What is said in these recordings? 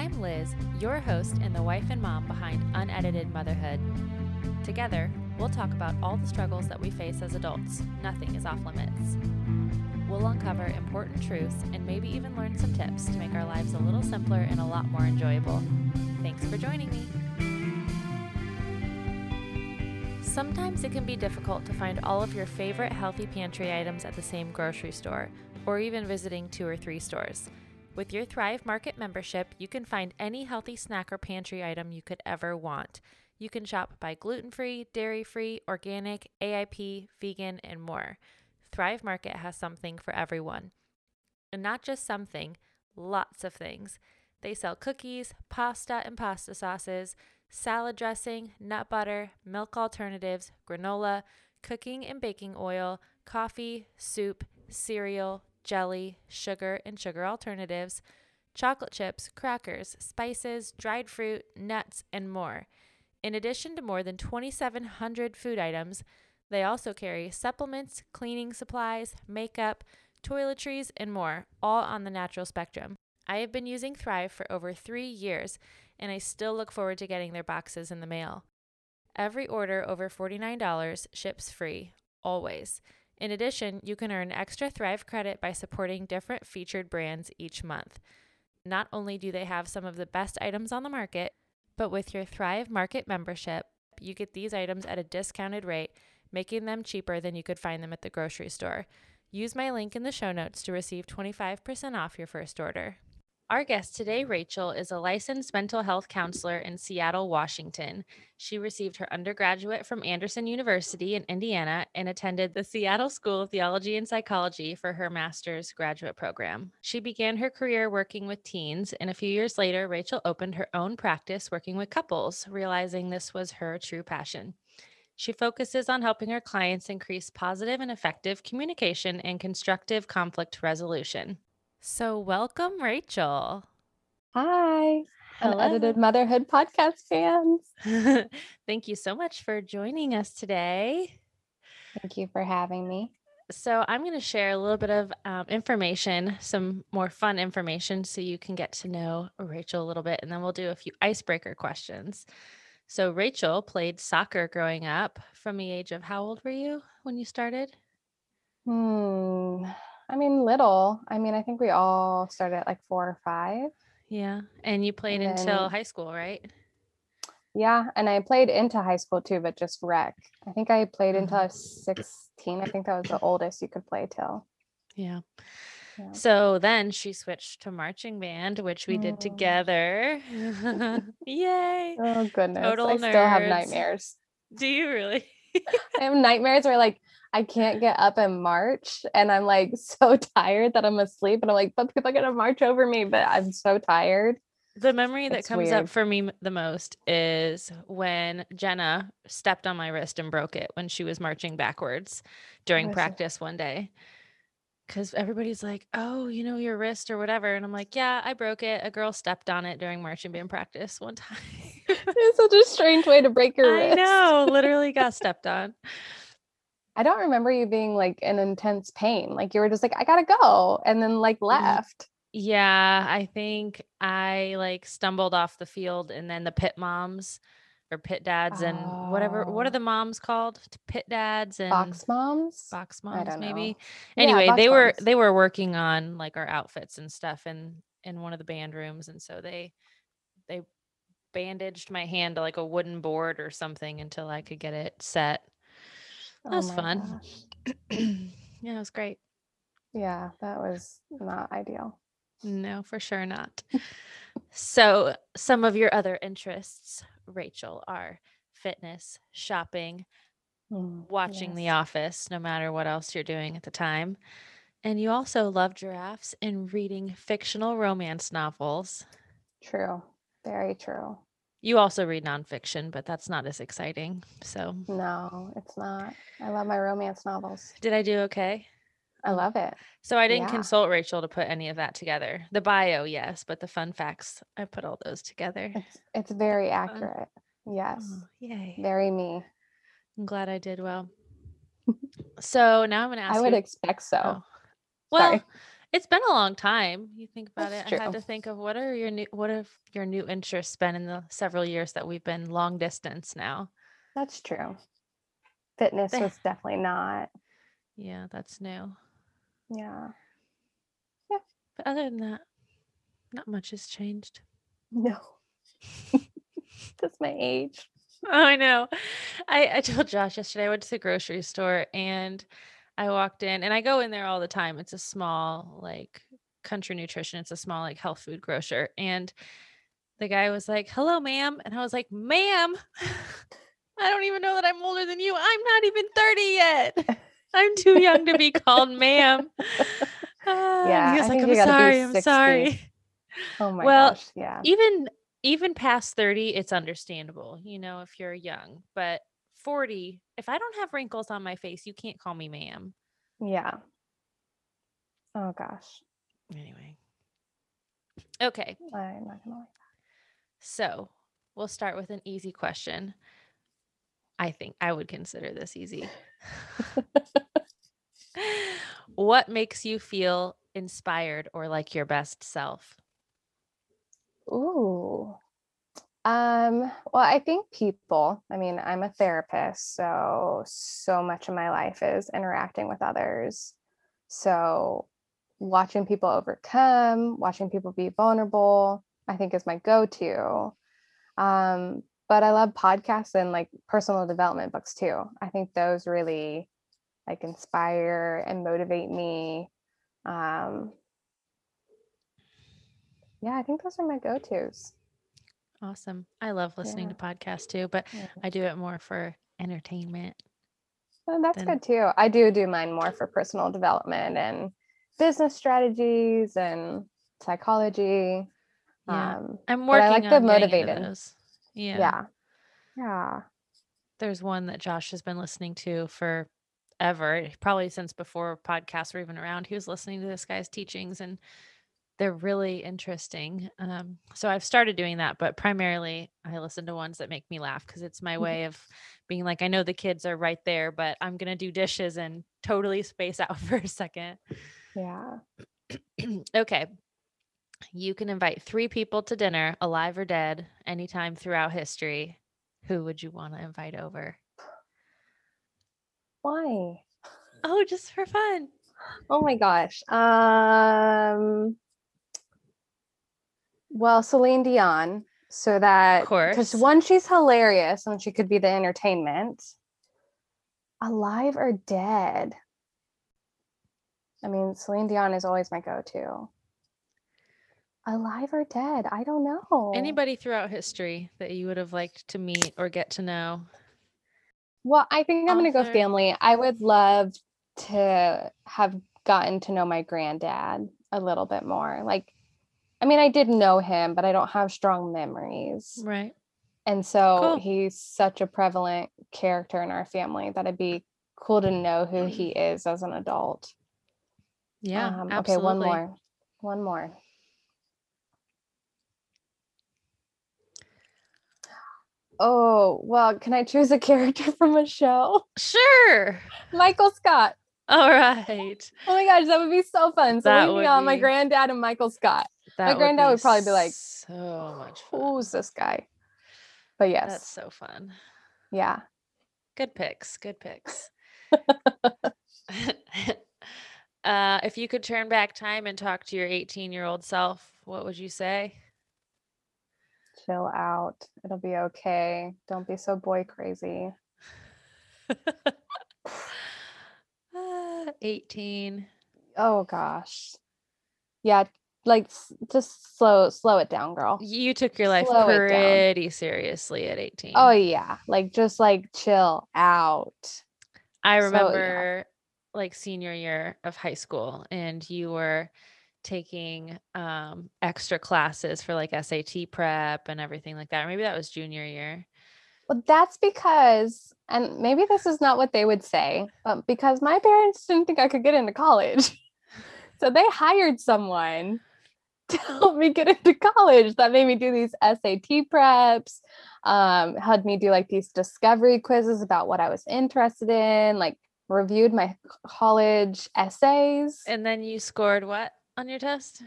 I'm Liz, your host and the wife and mom behind Unedited Motherhood. Together, we'll talk about all the struggles that we face as adults. Nothing is off limits. We'll uncover important truths and maybe even learn some tips to make our lives a little simpler and a lot more enjoyable. Thanks for joining me. Sometimes it can be difficult to find all of your favorite healthy pantry items at the same grocery store, or even visiting two or three stores. With your Thrive Market membership, you can find any healthy snack or pantry item you could ever want. You can shop by gluten free, dairy free, organic, AIP, vegan, and more. Thrive Market has something for everyone. And not just something, lots of things. They sell cookies, pasta and pasta sauces, salad dressing, nut butter, milk alternatives, granola, cooking and baking oil, coffee, soup, cereal, jelly, sugar and sugar alternatives, chocolate chips, crackers, spices, dried fruit, nuts, and more. In addition to more than 2,700 food items, they also carry supplements, cleaning supplies, makeup, toiletries, and more, all on the natural spectrum. I have been using Thrive for over three years, and I still look forward to getting their boxes in the mail. Every order over $49 ships free, always. In addition, you can earn extra Thrive credit by supporting different featured brands each month. Not only do they have some of the best items on the market, but with your Thrive Market membership, you get these items at a discounted rate, making them cheaper than you could find them at the grocery store. Use my link in the show notes to receive 25% off your first order. Our guest today, Rachel, is a licensed mental health counselor in Seattle, Washington. She received her undergraduate from Anderson University in Indiana and attended the Seattle School of Theology and Psychology for her master's graduate program. She began her career working with teens, and a few years later, Rachel opened her own practice working with couples, realizing this was her true passion. She focuses on helping her clients increase positive and effective communication and constructive conflict resolution. So, welcome, Rachel. Hi, Hello. unedited motherhood podcast fans. Thank you so much for joining us today. Thank you for having me. So, I'm going to share a little bit of um, information, some more fun information, so you can get to know Rachel a little bit, and then we'll do a few icebreaker questions. So, Rachel played soccer growing up from the age of how old were you when you started? Hmm. I mean, little. I mean, I think we all started at like four or five. Yeah. And you played And until high school, right? Yeah, and I played into high school too, but just rec. I think I played until I mm-hmm. was 16. I think that was the oldest you could play till. Yeah. Yeah. So then she switched to marching band, which we did Oh. together. Yay. Oh goodness. Total I still have nightmares. Do you really? I have nightmares where like I can't get up and march and I'm like so tired that I'm asleep and I'm like, but people are gonna march over me, but I'm so tired. The memory that It's comes up for me the most is when Jenna stepped on my wrist and broke it when she was marching backwards during oh, it? practice one day. Because everybody's like, oh, you know, your wrist or whatever. And I'm like, yeah, I broke it. A girl stepped on it during marching band practice one time. It's such a strange way to break your I wrist. know, literally got stepped on. I don't remember you being like in intense pain. Like you were just like, I gotta go, and then like left. Yeah, I think I like stumbled off the field and then the pit moms or pit dads and whatever what are Oh. the moms called? Pit dads and Box moms. box moms maybe. know. Anyway, box they were they were working on like our outfits and stuff in in one of the band rooms and so they they bandaged my hand to like a wooden board or something until I could get it set. That Oh was fun. yeah, it was great. Yeah, that was not ideal. No, for sure not. so, some of your other interests, Rachel, are fitness, shopping, Mm, watching The. Office, no matter what else you're doing at the time. And you also love giraffes and reading fictional romance novels. True. Very true. You also read nonfiction, but that's not as exciting. So, No, it's not. I love my romance novels. did I do okay? I love it. So, I didn't Yeah. consult Rachel to put any of that together. The bio, yes, but the fun facts, I put all those together. It's it's very Fun. accurate. Yes. Oh, yay. Very me. I'm glad I did well. So now I'm going to ask I would you. expect so. Oh. Well, Sorry. It's been a long time. You think about That's it. I had to think of what are your new what have your new interests been in the several years that we've been long distance now. That's true. Fitness was definitely not. Yeah, that's new. Yeah. Yeah. But other than that, not much has changed. No. That's my age. Oh, I know. I, I told Josh yesterday I went to the grocery store and I walked in and I go in there all the time. It's a small like country nutrition. It's a small like health food grocer. And the guy was like, hello, ma'am. And I was like, ma'am, I don't even know that I'm older than you. I'm not even 30 yet. I'm too young to be called ma'am. Ah, Yeah, he was I like, I'm you gotta be sorry. I'm sorry. Oh my Well, gosh. Yeah. even even past 30 it's understandable you know if you're young but 40 if i don't have wrinkles on my face you can't call me ma'am Yeah. Oh gosh. anyway okay I'm not gonna lie. so we'll start with an easy question i think i would consider this easy what makes you feel inspired or like your best self Ooh. Um, well, I think people, I mean, I'm a therapist, so so much of my life is interacting with others. So watching people overcome, watching people be vulnerable, I think is my go-to. Um, but I love podcasts and like personal development books too. I think those really like inspire and motivate me. Um, yeah, I think those are my go-tos. Awesome i love listening Yeah. to podcasts too but Yeah. i do it more for entertainment Oh, that's then- good too. I do do mine more for personal development and business strategies and psychology. Yeah. Um, I'm But I like the on into motivated. Yeah. yeah. Yeah. There's one that Josh has been listening to for ever, probably since before podcasts were even around. He was listening to this guy's teachings and they're really interesting. Um, so I've started doing that, but primarily I listen to ones that make me laugh because it's my Mhm. way of being like, I know the kids are right there, but I'm going to do dishes and totally space out for a second. Yeah. okay. You can invite three people to dinner, alive or dead, anytime throughout history. Who would you want to invite over? Why? Oh, just for fun. Oh my gosh. Um well, Celine Dion, so that because one, she's hilarious and she could be the entertainment. Alive or dead? I mean, Celine Dion is always my go-to. Alive or dead? I don't know. Anybody throughout history that you would have liked to meet or get to know? Well, I think I'm gonna go family. I would love to have gotten to know my granddad a little bit more. Like, I mean, I did know him, but I don't have strong memories. Right. And so Cool. he's such a prevalent character in our family that it'd be cool to know who he is as an adult. Yeah. Um, okay, one more. One more. Oh, well, can I choose a character from a show? Sure. Michael Scott. All right. Oh my gosh, that would be so fun. That Celine would Dion, my granddad, and Michael Scott. That granddad would probably be like, so much fun. Who's this guy? But yes, That's so fun. yeah. Good picks. Good picks. uh, if you could turn back time and talk to your 18 year old self, what would you say? Chill out. It'll be okay. Don't be so boy crazy. Uh, 18. Oh gosh. Yeah, like just slow slow it down, girl. You took your life Slow pretty seriously at 18. Oh yeah, like just like chill out. I so, yeah. remember like senior year of high school and you were taking um extra classes for like SAT prep and everything like that. Or maybe that was junior year. Well, that's because, and maybe this is not what they would say, but because my parents didn't think I could get into college. So they hired someone to help me get into college that made me do these SAT preps, um, had me do like these discovery quizzes about what I was interested in, like reviewed my college essays. And then you scored what? on your test?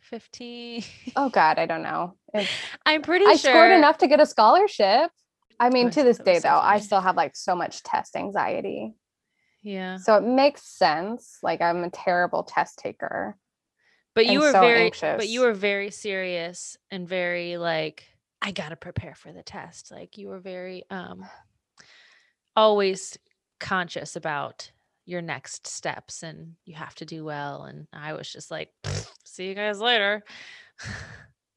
15. Oh God, I don't know. It's, I'm pretty I sure. scored enough to get a scholarship. I mean, I to this day so though, I still have like so much test anxiety. Yeah. So it makes sense. Like I'm a terrible test taker. But you were so very but you were very serious and very like I got to prepare for the test. Like you were very um always conscious about your next steps and you have to do well and I was just like see you guys later.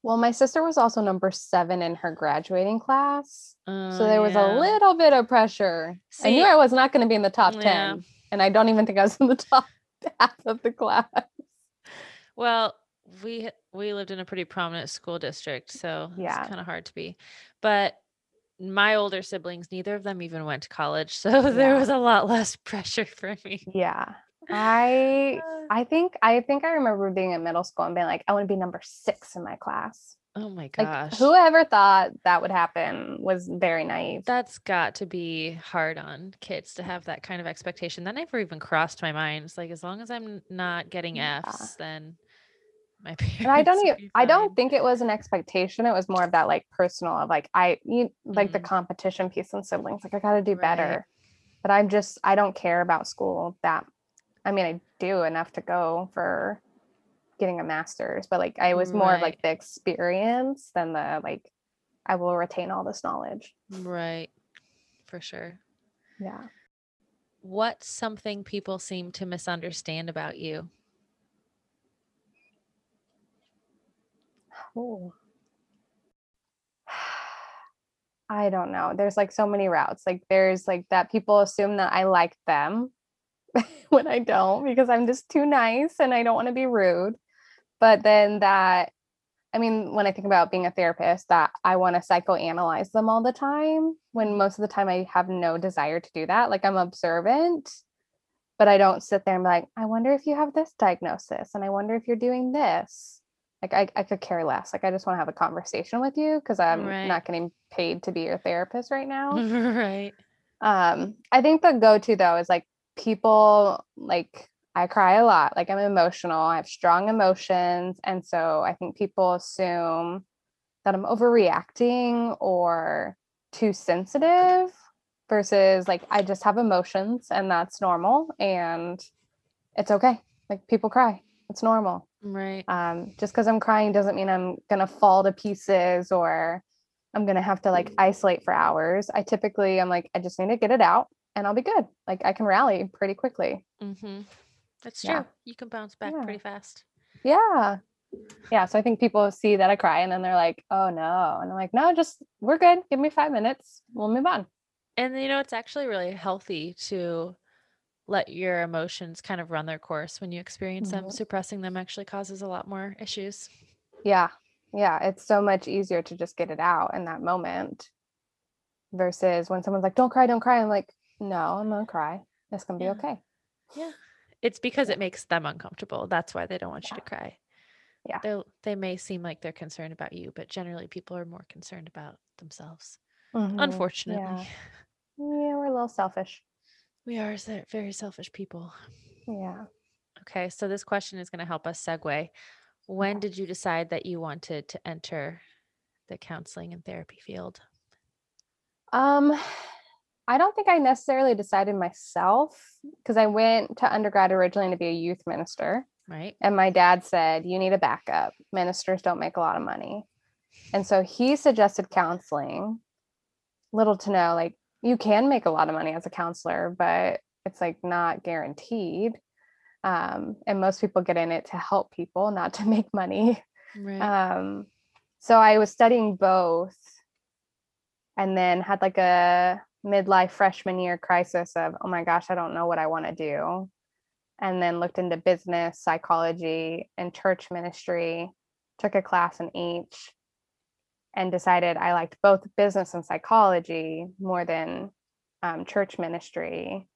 Well, my sister was also number seven in her graduating class. Oh, So there was yeah. a little bit of pressure. I knew I was not going to be in the top 10. And I don't even think I was in the top half of the class. Well, we we lived in a pretty prominent school district, so Yeah. it's kind of hard to be. But my older siblings, neither of them even went to college, so there was a lot less pressure for me. Yeah. I Uh, I think I think I remember being in middle school and being like, I want to be number six in my class. oh my Like gosh. whoever thought that would happen was very naive. That's got to be hard on kids to have that kind of expectation. That never even crossed my mind. It's like as long as I'm not getting Yeah. Fs, then my parents. and I don't even I don't think it was an expectation. It was more of that like personal of like I you like the Mhm. competition piece and siblings. Like I gotta do Right. better. But I'm just I don't care about school that I mean I do enough to go for getting a master's, but like I was more of like the experience than the like I will retain all this knowledge. Right. For sure. Yeah. What's something people seem to misunderstand about you? I don't know. There's like so many routes. Like there's like that people assume that I like them when I don't because I'm just too nice and I don't want to be rude. But then that I mean, when I think about being a therapist, that I want to psychoanalyze them all the time when most of the time I have no desire to do that. Like I'm observant, but I don't sit there and be like, I wonder if you have this diagnosis and I wonder if you're doing this. Like I, I could care less. Like I just want to have a conversation with you because I'm Right. not getting paid to be your therapist right now. right. Um, I think the go-to though is like people like I cry a lot. Like I'm emotional. I have strong emotions. And so I think people assume that I'm overreacting or too sensitive versus like I just have emotions and that's normal and it's okay. Like people cry. It's normal. Right. Um, just because I'm crying doesn't mean I'm gonna fall to pieces or I'm gonna have to like isolate for hours. I typically I'm like, I just need to get it out and I'll be good. Like I can rally pretty quickly. Mm-hmm. That's true. Yeah. You can bounce back Yeah. pretty fast. Yeah. Yeah. So I think people see that I cry and then they're like, oh no. And I'm like, no, just we're good. Give me five minutes. We'll move on. And you know, it's actually really healthy to let your emotions kind of run their course when you experience them. Mhm. Suppressing them actually causes a lot more issues. Yeah. Yeah. It's so much easier to just get it out in that moment versus when someone's like, don't cry, don't cry. I'm like, no, I'm gonna cry. It's gonna be Yeah. okay. Yeah. It's because it makes them uncomfortable. That's why they don't want you to cry. Yeah. They they may seem like they're concerned about you, but generally people are more concerned about themselves. Mhm. Unfortunately. Yeah. Yeah, we're a little selfish. We are very selfish people. Yeah. Okay, so this question is going to help us segue. When Okay. did you decide that you wanted to enter the counseling and therapy field? Um, I don't think I necessarily decided myself because I went to undergrad originally to be a youth minister. Right? And my dad said, You need a backup. Ministers don't make a lot of money. And so he suggested counseling. Little to know, like, you can make a lot of money as a counselor, but it's like not guaranteed. Um, and most people get in it to help people, not to make money. Right. Um, so I was studying both and then had like a midlife freshman year crisis of, oh my gosh, I don't know what I want to do. And then looked into business, psychology, and church ministry, took a class in each, and decided I liked both business and psychology more than um, church ministry,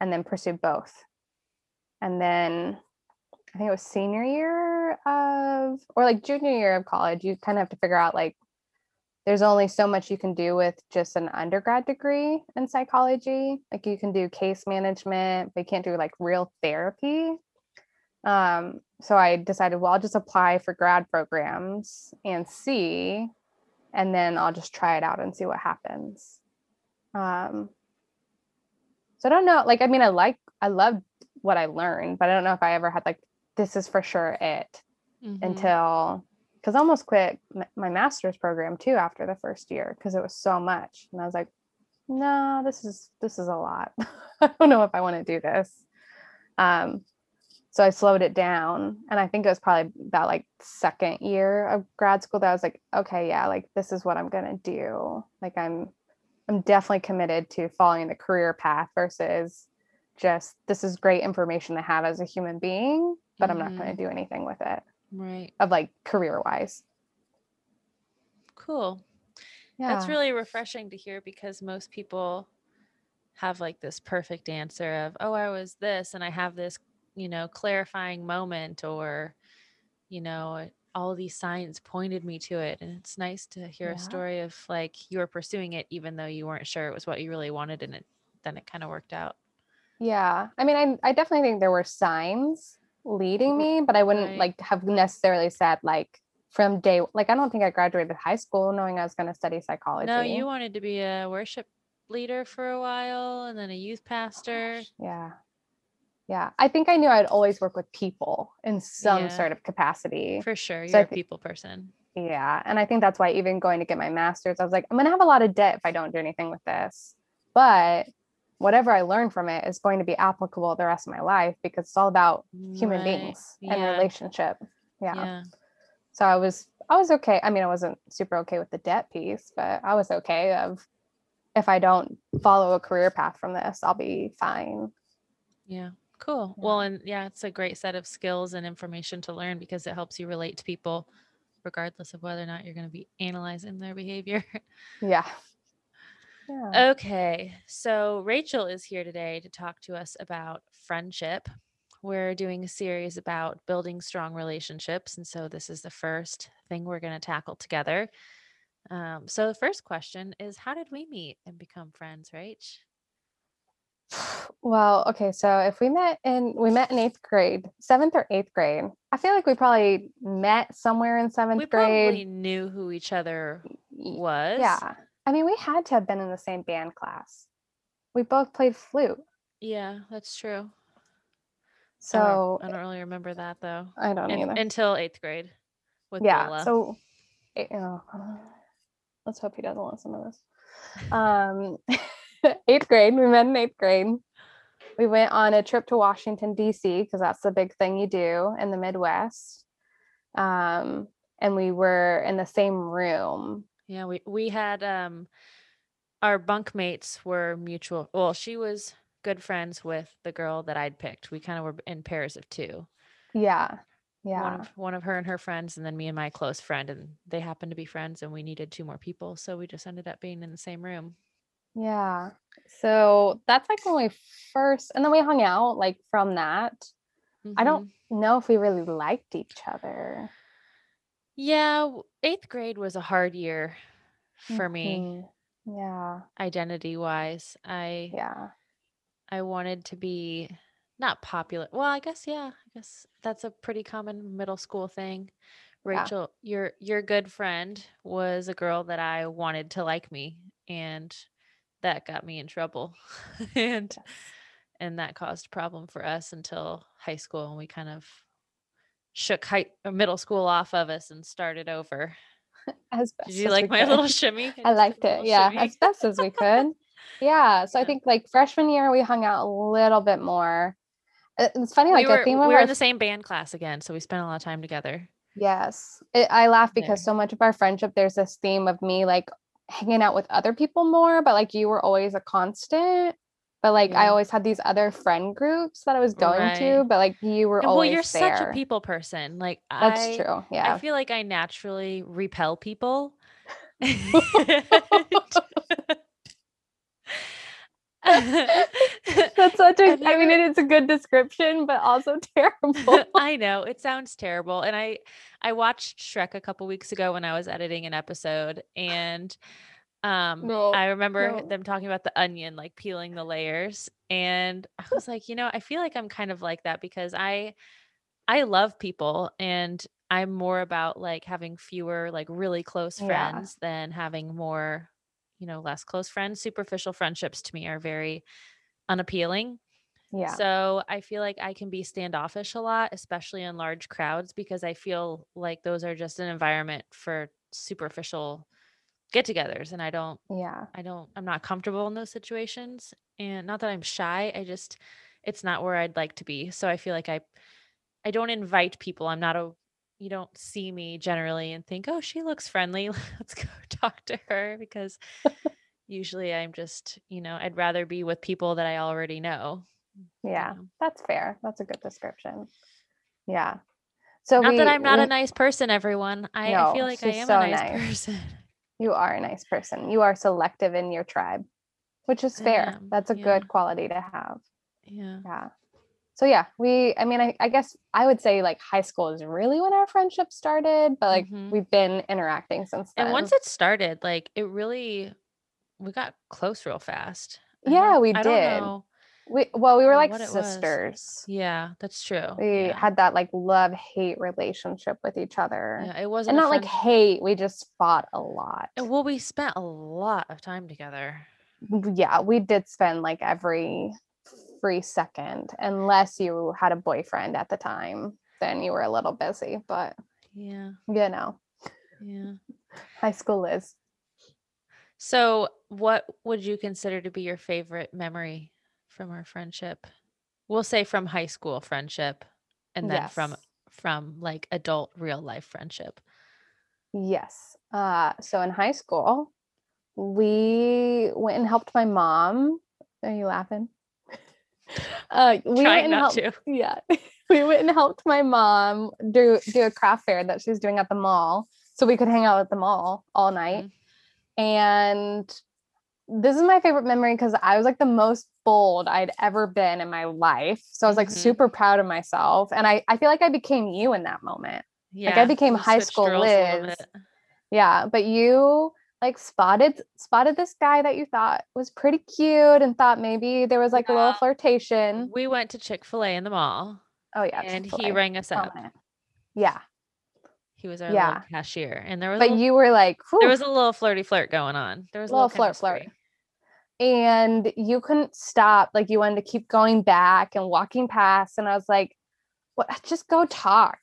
and then pursued both. And then I think it was senior year of, or like junior year of college, you kind of have to figure out like, there's only so much you can do with just an undergrad degree in psychology. Like you can do case management, but you can't do like real therapy. Um, so I decided, well, I'll just apply for grad programs and see, and then I'll just try it out and see what happens. Um, so I don't know. Like, I mean, I like, I loved what I learned, but I don't know if I ever had like, this is for sure it Mhm. until because I almost quit my master's program too after the first year because it was so much, and I was like, no, this is this is a lot. I don't know if I want to do this. Um, so I slowed it down, and I think it was probably about like second year of grad school that I was like, okay, yeah, like this is what I'm gonna do. Like I'm I'm definitely committed to following the career path versus just this is great information to have as a human being, but I'm not going to mm-hmm. do anything with it Right. of like career wise. Cool. Yeah. That's really refreshing to hear because most people have like this perfect answer of, oh, I was this and I have this, you know, clarifying moment or, you know, all these signs pointed me to it. And it's nice to hear Yeah. a story of like you were pursuing it even though you weren't sure it was what you really wanted and it then it kind of worked out. yeah. I mean, I I definitely think there were signs leading mm-hmm, me, but I wouldn't Right. like have necessarily said like from day like I don't think I graduated high school knowing I was going to study psychology. No, you wanted to be a worship leader for a while and then a youth oh pastor. Yeah. Yeah. I think I knew I'd always work with people in some Yeah. sort of capacity. For sure. So You're a thi- people person. Yeah. And I think that's why even going to get my master's, I was like, I'm going to have a lot of debt if I don't do anything with this. But whatever I learn from it is going to be applicable the rest of my life because it's all about human Right. beings and Yeah. relationship. Yeah. yeah. So I was I was okay. I mean, I wasn't super okay with the debt piece, but I was okay of if I don't follow a career path from this, I'll be fine. Yeah. Cool. Yeah. Well, and yeah, it's a great set of skills and information to learn because it helps you relate to people regardless of whether or not you're going to be analyzing their behavior. Yeah. Yeah. okay. So Rachel is here today to talk to us about friendship. We're doing a series about building strong relationships. And so this is the first thing we're going to tackle together. Um, so the first question is How did we meet and become friends, Rach? Well, okay, so if we met in we met in eighth grade, seventh or eighth grade, I feel like we probably met somewhere in seventh We grade. We probably knew who each other was. Yeah. I mean, we had to have been in the same band class. We both played flute. Yeah, that's true. I don't- So I don't, really remember that though. I don't Un- either. until eighth grade with yeah. Beulah. So eh, oh, let's hope he doesn't listen to this. Um eighth grade, we met in eighth grade. We went on a trip to Washington, DC, because that's the big thing you do in the Midwest. Um, and we were in the same room. yeah, we we had um our bunkmates were mutual. Well, she was good friends with the girl that I'd picked. We kind of were in pairs of two. Yeah. One Yeah. of one of her and her friends, and then me and my close friend, and they happened to be friends, and we needed two more people, so we just ended up being in the same room. Yeah. So that's like when we first, and then we hung out like from that. I don't Mhm. know if we really liked each other. Yeah, eighth grade was a hard year for me, Mhm. Yeah. identity wise. I Yeah. I wanted to be not popular. Well, I guess yeah. I guess that's a pretty common middle school thing. Yeah. Rachel, your your good friend was a girl that I wanted to like me and that got me in trouble. and Yes. and that caused a problem for us until high school and we kind of shook high uh, middle school off of us and started over. As best Did you like we my could. little shimmy? I liked it. Yeah, shimmy. as best as we could. Yeah. So I think like freshman year we hung out a little bit more. It's funny, we like were a theme we were our in the same band class again, so we spent a lot of time together. Yes. It, I laugh because There. so much of our friendship, there's this theme of me like hanging out with other people more, but like you were always a constant. But like I always had these other friend groups that I was going to, but like you were And well, you're there. such a people person. Like That's I true. Yeah, I feel like I naturally repel people. That's such a I mean it is a good description, but also terrible. I know it sounds terrible, and I I watched Shrek a couple weeks ago when I was editing an episode, and um No, I remember no. them talking about the onion, like peeling the layers, and I was like, you know, I feel like I'm kind of like that because I I love people and I'm more about like having fewer like really close Yeah. friends than having more, you know, less close friends. Superficial friendships to me are very unappealing. Yeah. So I feel like I can be standoffish a lot, especially in large crowds, because I feel like those are just an environment for superficial get togethers. And I don't, Yeah. I don't, I'm not comfortable in those situations. And not that I'm shy, I just, it's not where I'd like to be. So I feel like I, I don't invite people. I'm not a, you don't see me generally and think, oh, she looks friendly. Let's go talk to her because usually I'm just, you know, I'd rather be with people that I already know. you Yeah. know. That's fair. That's a good description. Yeah. So Not we, that I'm not we- a nice person, everyone. I, I feel No, like I am so a nice, nice. person. you are a nice person. You are selective in your tribe, which is fair. That's a yeah. good quality to have. Yeah. Yeah. So yeah, we I mean I, I guess I would say like high school is really when our friendship started, but like Mhm. we've been interacting since then. And once it started, like it really, we got close real fast. Yeah, we I don't did. know. we well, we were like sisters. Yeah, that's true. We yeah. had that like love hate relationship with each other. yeah, it wasn't and not like hate, we just fought a lot. Uh, Well, we spent a lot of time together. Yeah, we did spend like every free second, unless you had a boyfriend at the time, then you were a little busy. But Yeah. you know, Yeah. high school is So, what would you consider to be your favorite memory from our friendship? We'll say from high school friendship and then from from like adult real life friendship. Yes. Uh, so in high school, we went and helped my mom. Are you laughing? Uh, we went and helped, to. Yeah, we went and helped my mom do do a craft fair that she's doing at the mall, so we could hang out at the mall all night. Mhm. And this is my favorite memory because I was like the most bold I'd ever been in my life. So I was like Mhm. super proud of myself, and I I feel like I became you in that moment. Yeah. Like I became high school roles a little Liz. Yeah, but you like spotted spotted this guy that you thought was pretty cute and thought maybe there was like a little flirtation. We went to Chick fil A in the mall Oh yeah, and he Chick-fil-A, rang us up. prominent. Yeah, He was our Yeah. little cashier. And there was, but little, you were like, there was a little flirty flirt going on. There was a little little, flirt, flirt. and you couldn't stop. Like you wanted to keep going back and walking past, and I was like, "What? Just go talk,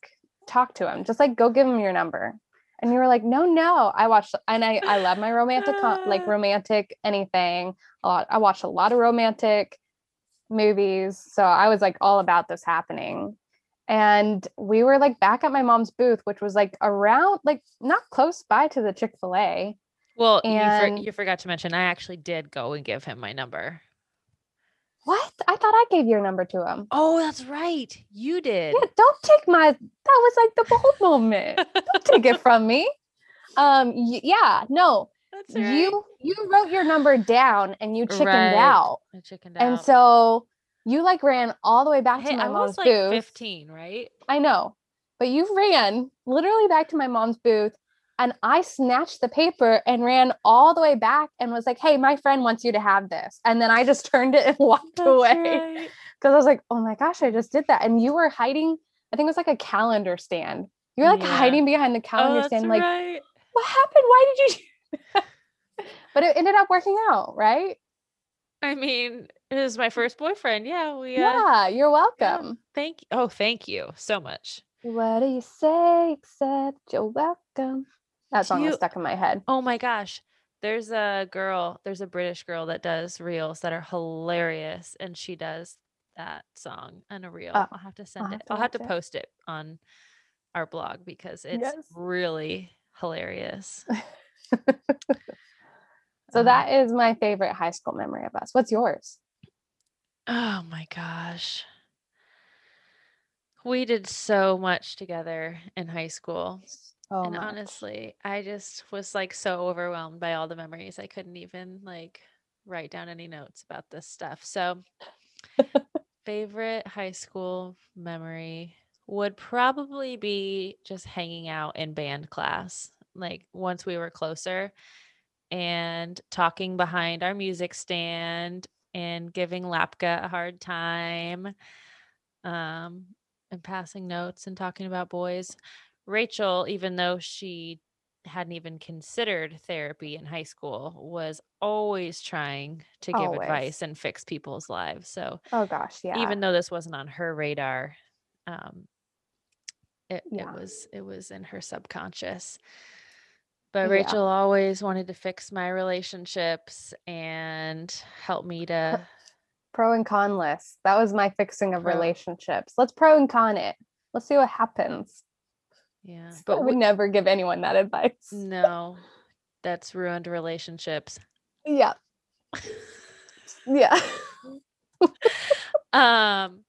talk to him. Just like go give him your number." And you were like, "No, no." I watched, and I I love my romantic like romantic anything. A lot. I watched a lot of romantic movies, so I was like all about this happening. And we were like back at my mom's booth, which was like around, like not close by to the Chick Fil A. Well, you, for, you forgot to mention, I actually did go and give him my number. What? I thought I gave your number to him. Oh, that's right. You did. Yeah, don't take my that was like the bold moment. Don't take it from me. Um y- yeah, no. That's You you wrote your number down and you chickened Right. out. I chickened out. And so you like ran all the way back hey, to my I mom's was like booth. 15, right? I know. But you ran literally back to my mom's booth and I snatched the paper and ran all the way back and was like, "Hey, my friend wants you to have this." And then I just turned it and walked away right. because I was like, "Oh my gosh, I just did that!" And you were hiding. I think it was like a calendar stand. You were like Yeah. hiding behind the Oh, calendar that's stand. Like, right. what happened? Why did you? but it ended up working out, right? I mean, it was my first boyfriend. Yeah, we. Uh, Yeah, you're yeah. welcome. Thank. You. Oh, thank you so much. What do you say except you're welcome? That song was stuck in my head. Oh my gosh. There's a girl, there's a British girl that does reels that are hilarious, and she does that song and a reel. Oh, I'll have to send have it. to I'll have to it. post it on our blog because it's Yes. really hilarious. So Uh, that is my favorite high school memory of us. What's yours? Oh my gosh. We did so much together in high school. Oh, and much. honestly, I just was like so overwhelmed by all the memories. I couldn't even like write down any notes about this stuff. So, favorite high school memory would probably be just hanging out in band class. Like once we were closer and talking behind our music stand and giving Lapka a hard time. Um and passing notes and talking about boys. Rachel, even though she hadn't even considered therapy in high school, was always trying to give Always. advice and fix people's lives. So Oh gosh, yeah. even though this wasn't on her radar, um, it, Yeah. it was it was in her subconscious. But Yeah. Rachel always wanted to fix my relationships and help me to pro and con list. That was my fixing of Pro. relationships. Let's pro and con it. Let's see what happens. Yeah. But I But would we, never give anyone that advice. no, that's ruined relationships. Yeah. Yeah. Um,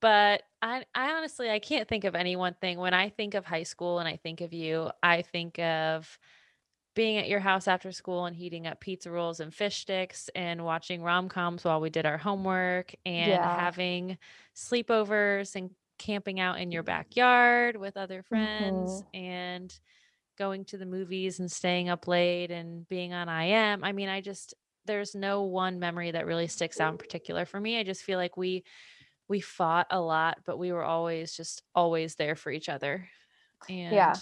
but I, I honestly, I can't think of any one thing. When I think of high school and I think of you, I think of being at your house after school and heating up pizza rolls and fish sticks and watching rom coms while we did our homework and Yeah. having sleepovers and camping out in your backyard with other friends mm-hmm. and going to the movies and staying up late and being on IM. I mean, I just there's no one memory that really sticks out in mm. particular for me. I just feel like we we fought a lot, but we were always just always there for each other. And Yeah.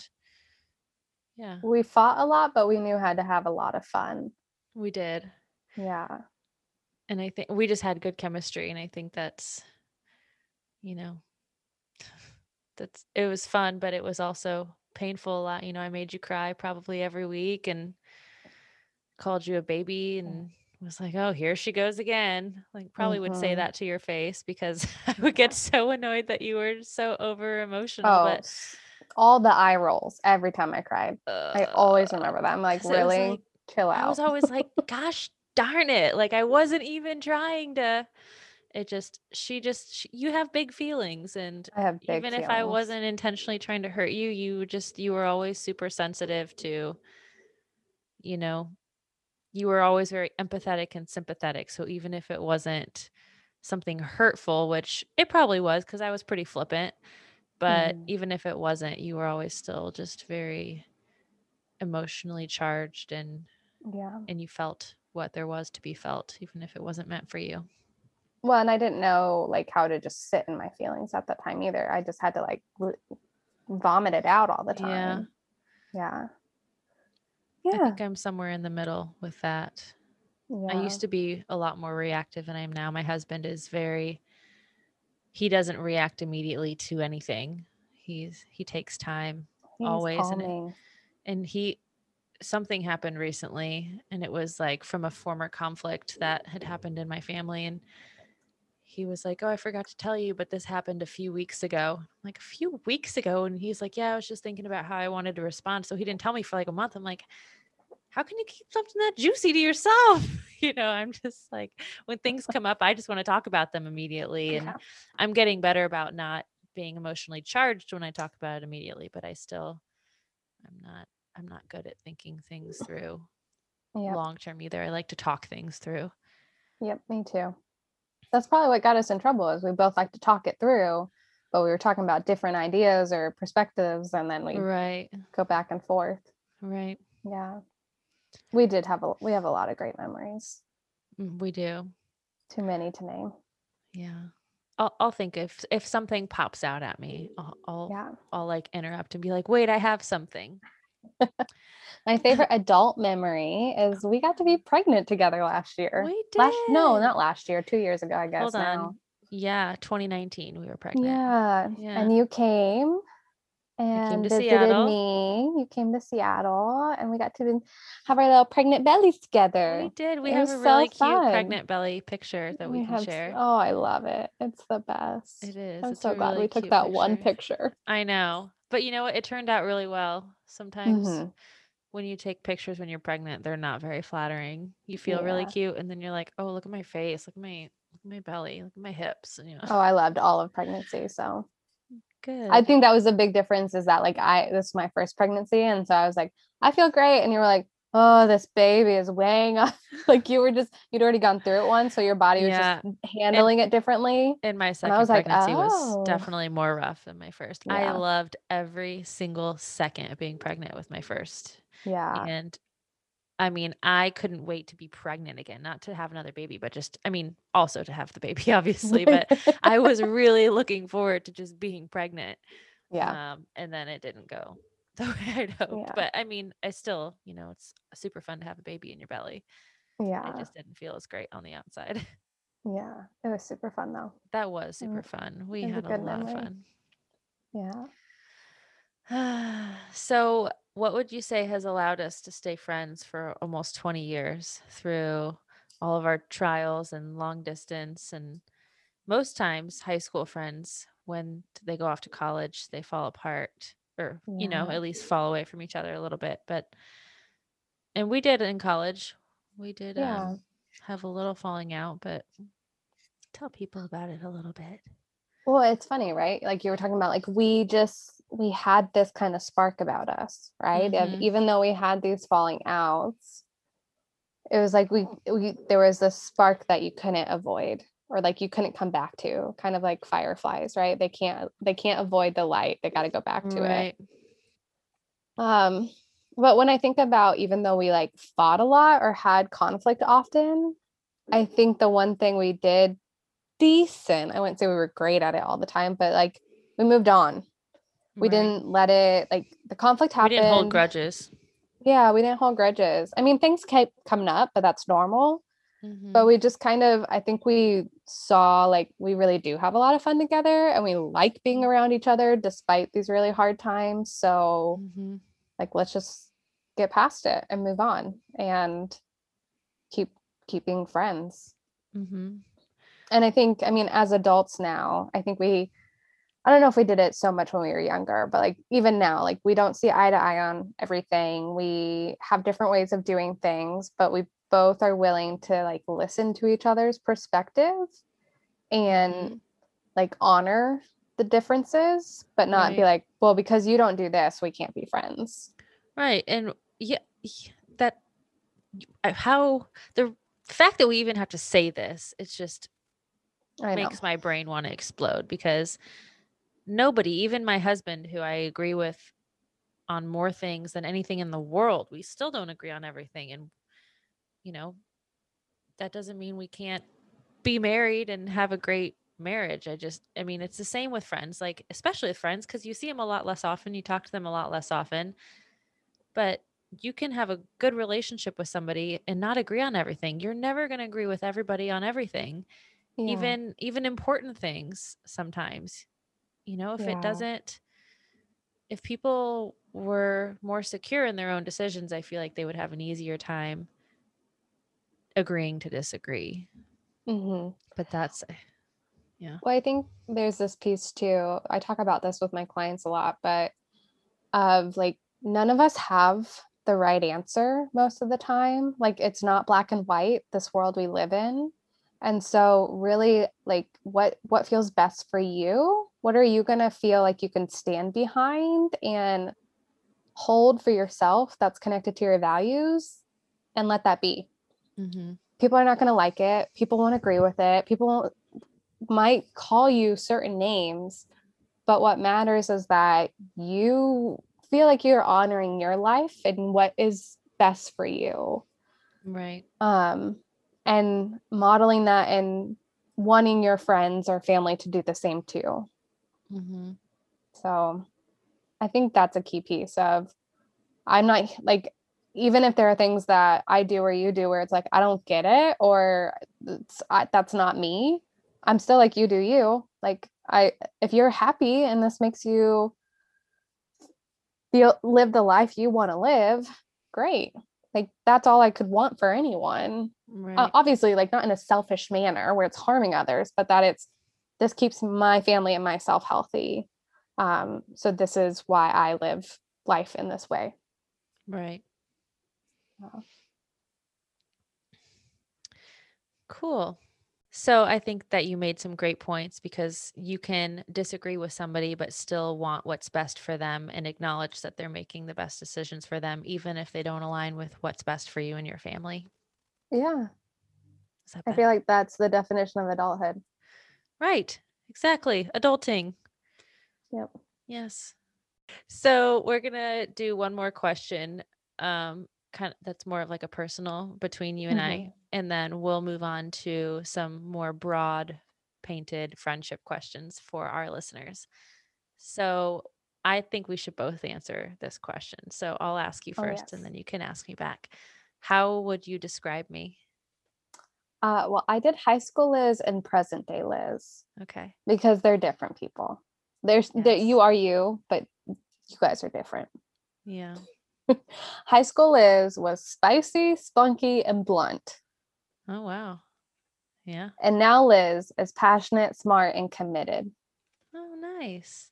Yeah, We fought a lot, but we knew how to have a lot of fun. we did. Yeah. And I think we just had good chemistry and I think that's you know that's it was fun, but it was also painful a lot. You know, I made you cry probably every week and called you a baby and was like, "Oh, here she goes again." Like probably would say Mhm. that to your face because I would get so annoyed that you were so over emotional. Oh, but all the eye rolls every time I cried. I always remember that. I'm like, really? like- Chill out. I was always like, "Gosh darn it!" Like I wasn't even trying to. It just she just she, you have big feelings and I have even if I wasn't intentionally trying to hurt you, you just you were always super sensitive to, you know, you were always very empathetic and sympathetic. So even if it wasn't something hurtful, which it probably was because I was pretty flippant, but Mhm. even if it wasn't, you were always still just very emotionally charged and Yeah. and you felt what there was to be felt, even if it wasn't meant for you. Well, and I didn't know like how to just sit in my feelings at that time either. I just had to like vomit it out all the time. Yeah. Yeah. yeah. I think I'm somewhere in the middle with that. Yeah. I used to be a lot more reactive than I am now. My husband is very he doesn't react immediately to anything. He's he takes time He's always, and he something happened recently and it was like from a former conflict that had happened in my family and he was like, "Oh, I forgot to tell you, but this happened a few weeks ago." I'm like, "A few weeks ago?" And he's like, "Yeah, I was just thinking about how I wanted to respond." So he didn't tell me for like a month. I'm like, "How can you keep something that juicy to yourself?" You know, I'm just like when things come up, I just want to talk about them immediately and I'm getting better about not being emotionally charged when I talk about it immediately, but I still I'm not I'm not good at thinking things through Yep. long term either. I like to talk things through. Yep. Me too. That's probably what got us in trouble is we both like to talk it through, but we were talking about different ideas or perspectives and then we Right. go back and forth. Right. Yeah. We did have a we have a lot of great memories. Mm, We do. Too many to name. Yeah. I'll, I'll think if if something pops out at me, I'll I'll, Yeah. I'll like interrupt and be like, "Wait, I have something." My favorite adult memory is we got to be pregnant together last year. We did. Last no, not last year, two years ago, I guess. Hold on. now. Yeah, 2019 we were pregnant. Yeah. Yeah. And you came and to visited Seattle. me. You came to Seattle and we got to have our little pregnant bellies together. We did. We It have a so really cute fun. pregnant belly picture that we, can have s- share. Oh, I love it. It's the best. It is. I'm It's so glad really we took that one picture. I know. But you know what? It turned out really well. Sometimes Mhm. when you take pictures when you're pregnant, they're not very flattering. You feel really cute and then you're like, "Oh, look at my face. Look at my look at my belly. Look at my hips." And you know. Oh, I loved all of pregnancy. So Good. I think that was a big difference is that like I this is my first pregnancy and so I was like I feel great and you were like oh this baby is weighing up like you were just you'd already gone through it once so your body was Yeah. just handling it differently and my second was like, pregnancy "Oh." was definitely more rough than my first. I loved every single second of being pregnant with my first. yeah And I mean, I couldn't wait to be pregnant again, not to have another baby, but just, I mean, also to have the baby, obviously. But I was really looking forward to just being pregnant. yeah. Um, and then it didn't go the way I'd hoped. Yeah. But I mean, I still, you know, it's super fun to have a baby in your belly. Yeah. It just didn't feel as great on the outside. Yeah. It was super fun though. that was Mm, super fun. We a had a good lot of fun. Yeah. so, what would you say has allowed us to stay friends for almost 20 years through all of our trials and long distance? And most times, high school friends, when they go off to college, they fall apart or, you know, at least fall away from each other a little bit. But, and we did in college, we did Yeah. um, have a little falling out, but tell people about it a little bit. Well, it's funny, right? Like you were talking about, like we just we had this kind of spark about us, right? Of Mhm. even though we had these falling outs, it was like we we there was this spark that you couldn't avoid or like you couldn't come back to, kind of like fireflies, right? They can't they can't avoid the light. They got to go back to it. Um, but when I think about even though we like fought a lot or had conflict often, I think the one thing we did decent, I wouldn't say we were great at it all the time, but like we moved on. We right. didn't let it like the conflict happened. We didn't hold grudges. Yeah, we didn't hold grudges. I mean, things kept coming up, but that's normal. Mhm. But we just kind of, I think we saw like we really do have a lot of fun together and we like being around each other despite these really hard times. So Mhm. like let's just get past it and move on and keep keeping friends Mhm. and i think i mean as adults now i think we i don't know if we did it so much when we were younger but like even now like we don't see eye to eye on everything we have different ways of doing things but we both are willing to like listen to each other's perspective and Mhm. like honor the differences but not be like well because you don't do this we can't be friends Right. And yeah, that uh, how the fact that we even have to say this, it's just i know makes my brain want to explode because nobody, even my husband, who I agree with on more things than anything in the world, we still don't agree on everything. And, you know, that doesn't mean we can't be married and have a great marriage. I just, I mean, it's the same with friends, like, especially with friends, because you see them a lot less often, you talk to them a lot less often. But you can have a good relationship with somebody and not agree on everything. You're never going to agree with everybody on everything Yeah. even even important things sometimes you know if Yeah. it doesn't if people were more secure in their own decisions i feel like they would have an easier time agreeing to disagree hmm but that's yeah. Well, I think there's this piece too. I talk about this with my clients a lot, but of like none of us have the right answer most of the time. Like it's not black and white, this world we live in. And so really like what what feels best for you? What are you going to feel like you can stand behind and hold for yourself that's connected to your values and let that be? Mm-hmm. people are not going to like it. People won't agree with it. People might call you certain names but what matters is that you feel like you're honoring your life and what is best for you. Right. Um and modeling that and wanting your friends or family to do the same too mm-hmm. so i think that's a key piece of i'm not like even if there are things that i do or you do where it's like i don't get it or it's, I, that's not me i'm still like you do you. Like i if you're happy and this makes you feel live the life you want to live great. Like that's all i could want for anyone. Right. uh, obviously like not in a selfish manner where it's harming others but that it's this keeps my family and myself healthy um so this is why i live life in this way. Right. Yeah. cool. So i think that you made some great points because you can disagree with somebody but still want what's best for them and acknowledge that they're making the best decisions for them even if they don't align with what's best for you and your family. Yeah. I feel like that's the definition of adulthood Right. Exactly. Adulting. Yep. Yes. So we're going to do one more question. Um, kind of that's more of like a personal between you and I, Mhm. and then we'll move on to some more broad painted friendship questions for our listeners. So I think we should both answer this question. So I'll ask you Oh, first and then you can ask me back. How would you describe me? Uh, well, I did high school Liz and present day Liz Okay. because they're different people. There's that you are you, but you guys are different. Yeah. High school Liz was spicy, spunky, and blunt. Oh wow. Yeah. And now Liz is passionate, smart, and committed. Oh nice.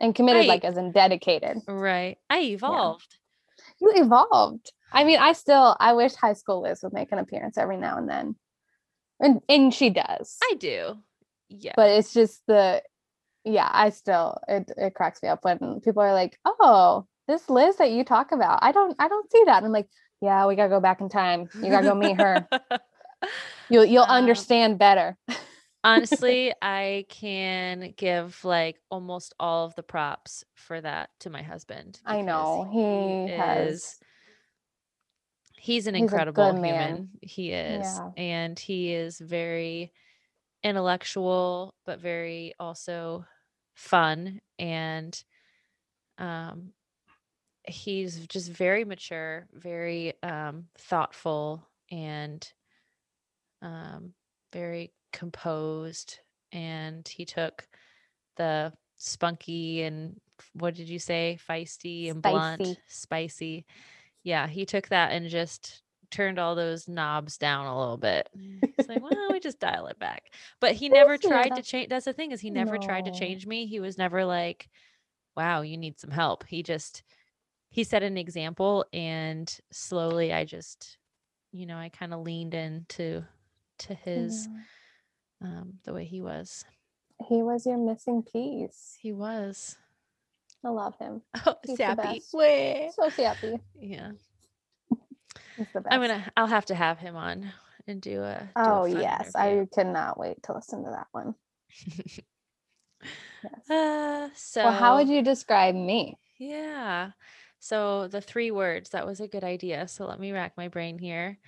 And committed Right. like as in dedicated. Right. I evolved. You evolved. I mean, I still I wish high school Liz would make an appearance every now and then. And and she does. I do. Yeah. but it's just the yeah i still it, it cracks me up when people are like oh this liz that you talk about i don't i don't see that and i'm like yeah we gotta go back in time you gotta go meet her you'll you'll Um, understand better Honestly, I can give like almost all of the props for that to my husband. i know he, has is he's an he's incredible good man. human. He is. Yeah. And he is very intellectual, but very also fun. And um he's just very mature, very um thoughtful and um very composed. And he took the spunky and what did you say? Feisty and blunt, Spicy. Yeah, he took that and just turned all those knobs down a little bit. He's like, well, we just dial it back. But he never tried to change. That's the thing is he never tried to change me. He was never like, wow, you need some help. He just he set an example and slowly I just, you know, I kind of leaned into to his Yeah. um the way he was. he was your missing piece He was. I love him Oh, He's the sappy. best. Wah. so happy Yeah. he's the best I'm gonna I'll have to have him on and do a do oh fun yes interview. i cannot wait to listen to that one yes. uh so well how would you describe me Yeah. So the three words, that was a good idea. So let me rack my brain here.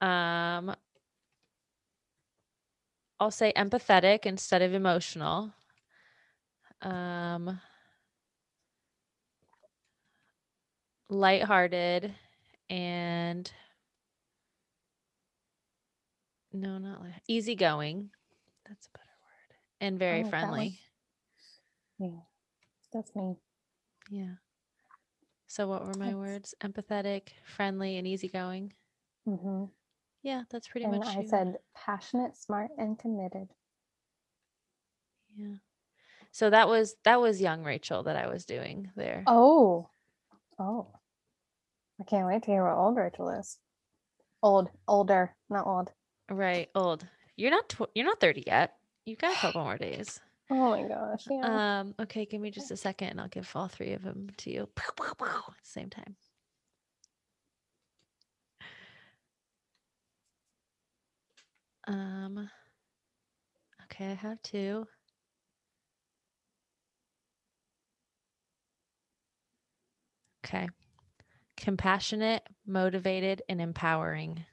Um I'll say empathetic instead of emotional. Um lighthearted and no, not light, easygoing. That's a better word. And very that friendly. yeah that's me Yeah. So what were my That's- words? Empathetic, friendly, and easygoing. hmm Yeah, that's pretty And much. I you. said passionate, smart, and committed. Yeah. So that was that was young Rachel that I was doing there. Oh, oh. I can't wait to hear what old Rachel is. Old, older, not old. Right, old. You're not tw- you're not 30 yet. You got a couple more days. Oh my gosh. Yeah. Um, okay, give me just a second and I'll give all three of them to you at the same time. Um okay, I have two. Okay. Compassionate, motivated, and empowering.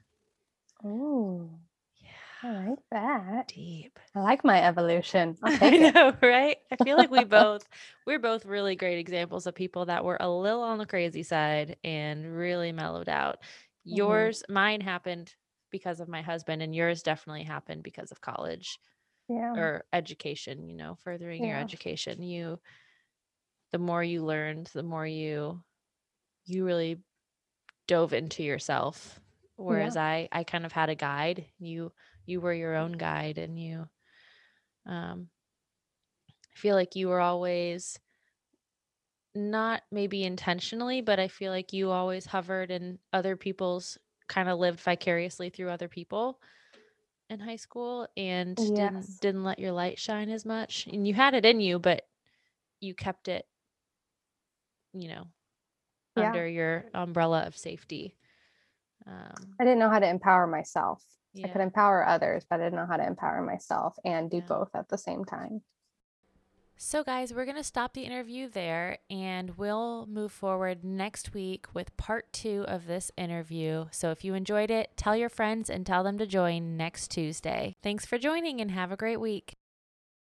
oh, yeah. I like that. deep. I like my evolution. I know, right? I feel like we both we're both really great examples of people that were a little on the crazy side and really mellowed out. Mhm. Yours, mine happened because of my husband, and yours definitely happened because of college Yeah. or education, you know, furthering your education. You the more you learned, the more you you really dove into yourself. Whereas I I kind of had a guide. You you were your own guide and you um I feel like you were always not maybe intentionally, but I feel like you always hovered in other people's kind of lived vicariously through other people in high school and Yes. didn't didn't let your light shine as much. And you had it in you, but you kept it you know Yeah. under your umbrella of safety. Um I didn't know how to empower myself. I could empower others, but I didn't know how to empower myself and do Yeah. both at the same time. So, guys, we're going to stop the interview there and we'll move forward next week with part two of this interview. So, if you enjoyed it, tell your friends and tell them to join next Tuesday. Thanks for joining and have a great week.